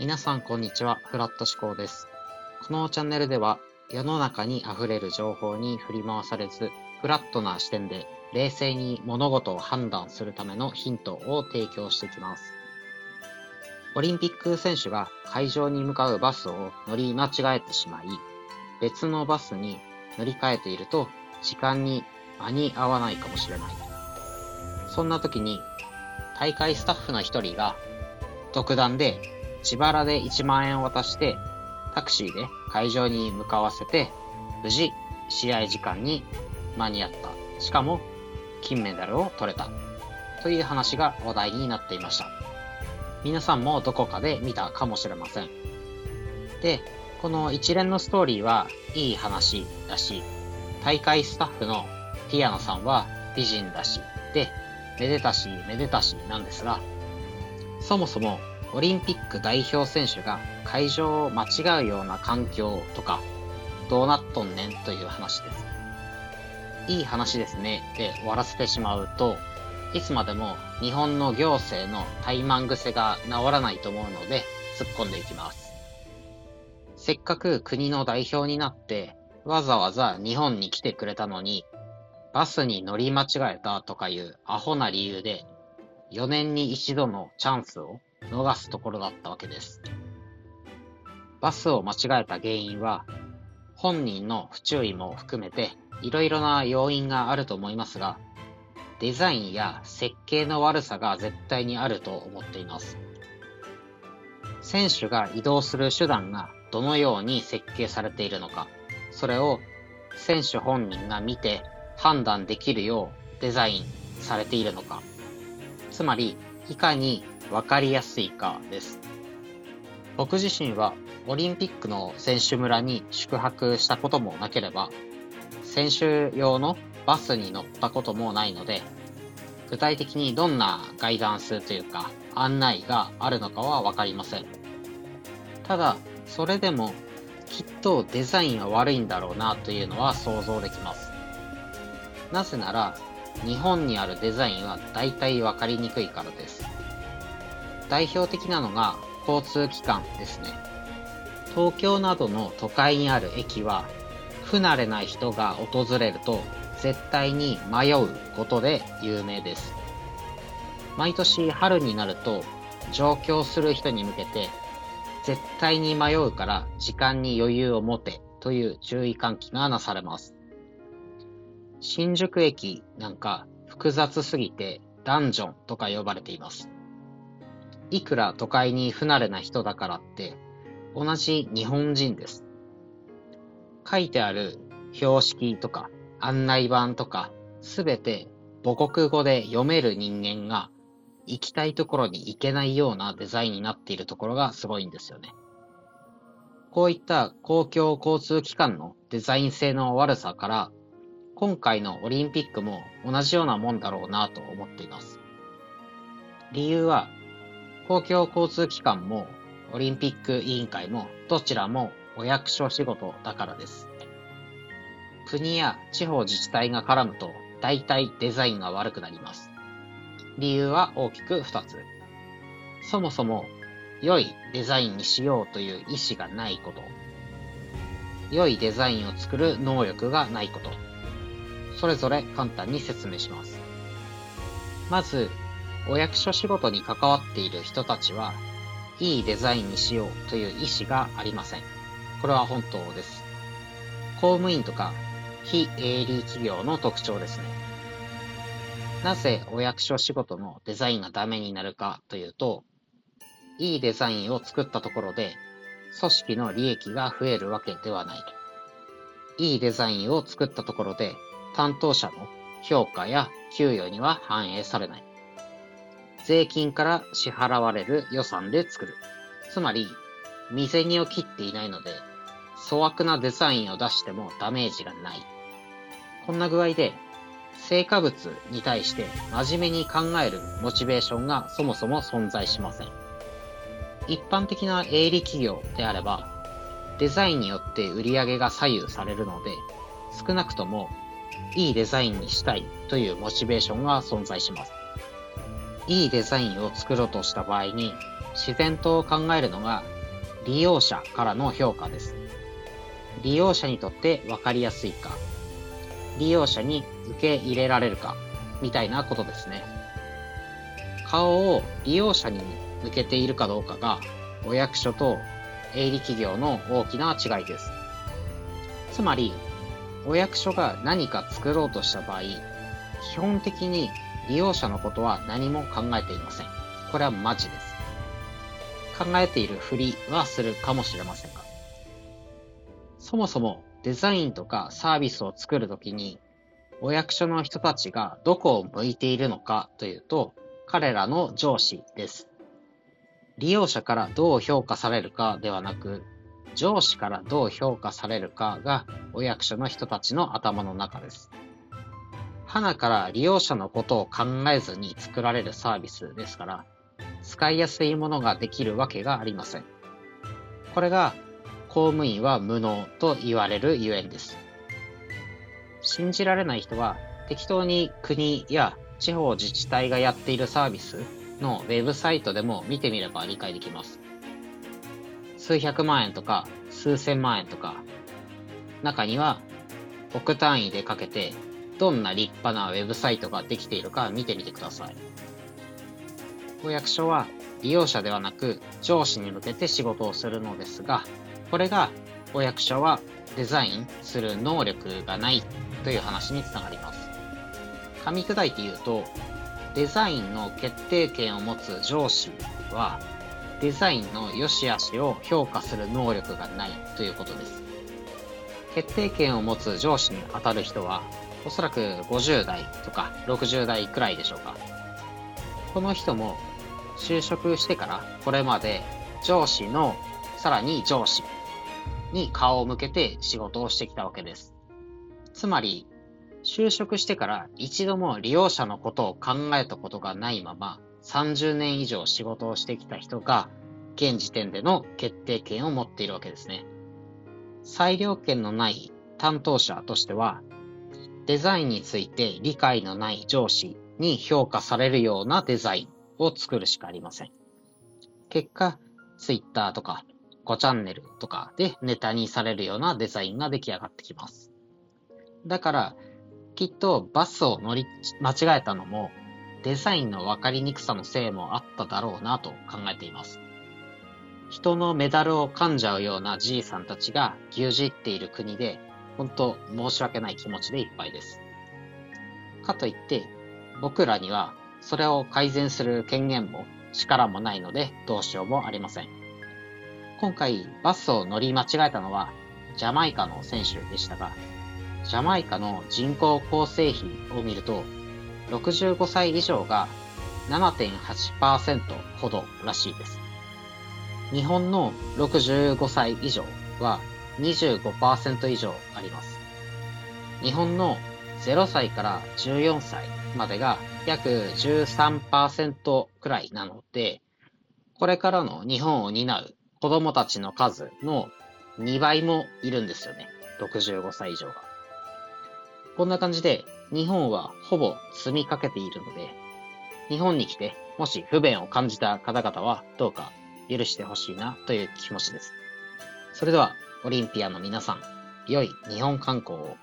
皆さんこんにちは、フラット思考です。このチャンネルでは世の中に溢れる情報に振り回されず、フラットな視点で冷静に物事を判断するためのヒントを提供してきます。オリンピック選手が会場に向かうバスを乗り間違えてしまい、別のバスに乗り換えていると時間に間に合わないかもしれない。そんな時に大会スタッフの一人が独断で自腹で1万円を渡してタクシーで会場に向かわせて無事試合時間に間に合った。しかも金メダルを取れた。という話が話題になっていました。皆さんもどこかで見たかもしれません。で、この一連のストーリーはいい話だし、大会スタッフのティアナさんは美人だし、で、めでたしめでたしなんですが、そもそもオリンピック代表選手が会場を間違うような環境とか、どうなっとんねんという話です。いい話ですねで終わらせてしまうと、いつまでも日本の行政の怠慢癖が治らないと思うので突っ込んでいきます。せっかく国の代表になってわざわざ日本に来てくれたのにバスに乗り間違えたとかいうアホな理由で4年に一度のチャンスを逃すところだったわけです。バスを間違えた原因は本人の不注意も含めていろいろな要因があると思いますがデザインや設計の悪さが絶対にあると思っています。選手が移動する手段がどのように設計されているのか、それを選手本人が見て判断できるようデザインされているのか、つまりいかにわかりやすいかです。僕自身はオリンピックの選手村に宿泊したこともなければ、選手用のバスに乗ったこともないので、具体的にどんなガイダンスというか案内があるのかはわかりません。ただ、それでもきっとデザインは悪いんだろうなというのは想像できます。なぜなら、日本にあるデザインは大体わかりにくいからです。代表的なのが交通機関ですね。東京などの都会にある駅は不慣れない人が訪れると絶対に迷うことで有名です。毎年春になると上京する人に向けて絶対に迷うから時間に余裕を持てという注意喚起がなされます。新宿駅なんか複雑すぎてダンジョンとか呼ばれています。いくら都会に不慣れな人だからって同じ日本人です。書いてある標識とか案内板とかすべて母国語で読める人間が行きたいところに行けないようなデザインになっているところがすごいんですよね。こういった公共交通機関のデザイン性の悪さから今回のオリンピックも同じようなもんだろうなと思っています。理由は公共交通機関もオリンピック委員会もどちらもお役所仕事だからです。国や地方自治体が絡むと大体デザインが悪くなります。理由は大きく2つ。そもそも良いデザインにしようという意思がないこと。良いデザインを作る能力がないこと。それぞれ簡単に説明します。まず、お役所仕事に関わっている人たちは、いいデザインにしようという意思がありません。これは本当です。公務員とか非営利企業の特徴ですね。なぜお役所仕事のデザインがダメになるかというと、いいデザインを作ったところで、組織の利益が増えるわけではない。いいデザインを作ったところで、担当者の評価や給与には反映されない。税金から支払われる予算で作る。つまり、未銭を切っていないので、粗悪なデザインを出してもダメージがない。こんな具合で、成果物に対して真面目に考えるモチベーションがそもそも存在しません。一般的な営利企業であれば、デザインによって売り上げが左右されるので、少なくともいいデザインにしたいというモチベーションが存在します。いいデザインを作ろうとした場合に、自然と考えるのが利用者からの評価です。利用者にとって分かりやすいか、利用者に受け入れられるか、みたいなことですね。顔を利用者に向けているかどうかが、お役所と営利企業の大きな違いです。つまり、お役所が何か作ろうとした場合、基本的に利用者のことは何も考えていません。これはマジです。考えているふりはするかもしれませんが。そもそもデザインとかサービスを作るときに、お役所の人たちがどこを向いているのかというと、彼らの上司です。利用者からどう評価されるかではなく、上司からどう評価されるかがお役所の人たちの頭の中です。花から利用者のことを考えずに作られるサービスですから、使いやすいものができるわけがありません。これが公務員は無能と言われるゆえんです。信じられない人は適当に国や地方自治体がやっているサービスのウェブサイトでも見てみれば理解できます。数百万円とか数千万円とか、中には億単位でかけてどんな立派なウェブサイトができているか見てみてください。お役所は利用者ではなく上司に向けて仕事をするのですが、これがお役所はデザインする能力がないという話につながります。噛み砕いて言うと、デザインの決定権を持つ上司は、デザインの良し悪しを評価する能力がないということです。決定権を持つ上司に当たる人は、おそらく50代とか60代くらいでしょうか。この人も就職してからこれまで上司のさらに上司に顔を向けて仕事をしてきたわけです。つまり、就職してから一度も利用者のことを考えたことがないまま30年以上仕事をしてきた人が現時点での決定権を持っているわけですね。裁量権のない担当者としてはデザインについて理解のない上司に評価されるようなデザインを作るしかありません。結果、Twitter とか5チャンネルとかでネタにされるようなデザインが出来上がってきます。だから、きっとバスを乗り間違えたのもデザインのわかりにくさのせいもあっただろうなと考えています。人のメダルを噛んじゃうようなじいさんたちが牛耳っている国で本当申し訳ない気持ちでいっぱいです。かといって、僕らにはそれを改善する権限も力もないのでどうしようもありません。今回バスを乗り間違えたのはジャマイカの選手でしたが、ジャマイカの人口構成比を見ると、65歳以上が7.8%ほどらしいです。日本の65歳以上は25%以上あります。日本の0歳から14歳までが約13%くらいなので、これからの日本を担う子供たちの数の2倍もいるんですよね。65歳以上が。こんな感じで日本はほぼ積みかけているので、日本に来てもし不便を感じた方々はどうか許してほしいなという気持ちです。それではオリンピアの皆さん、良い日本観光を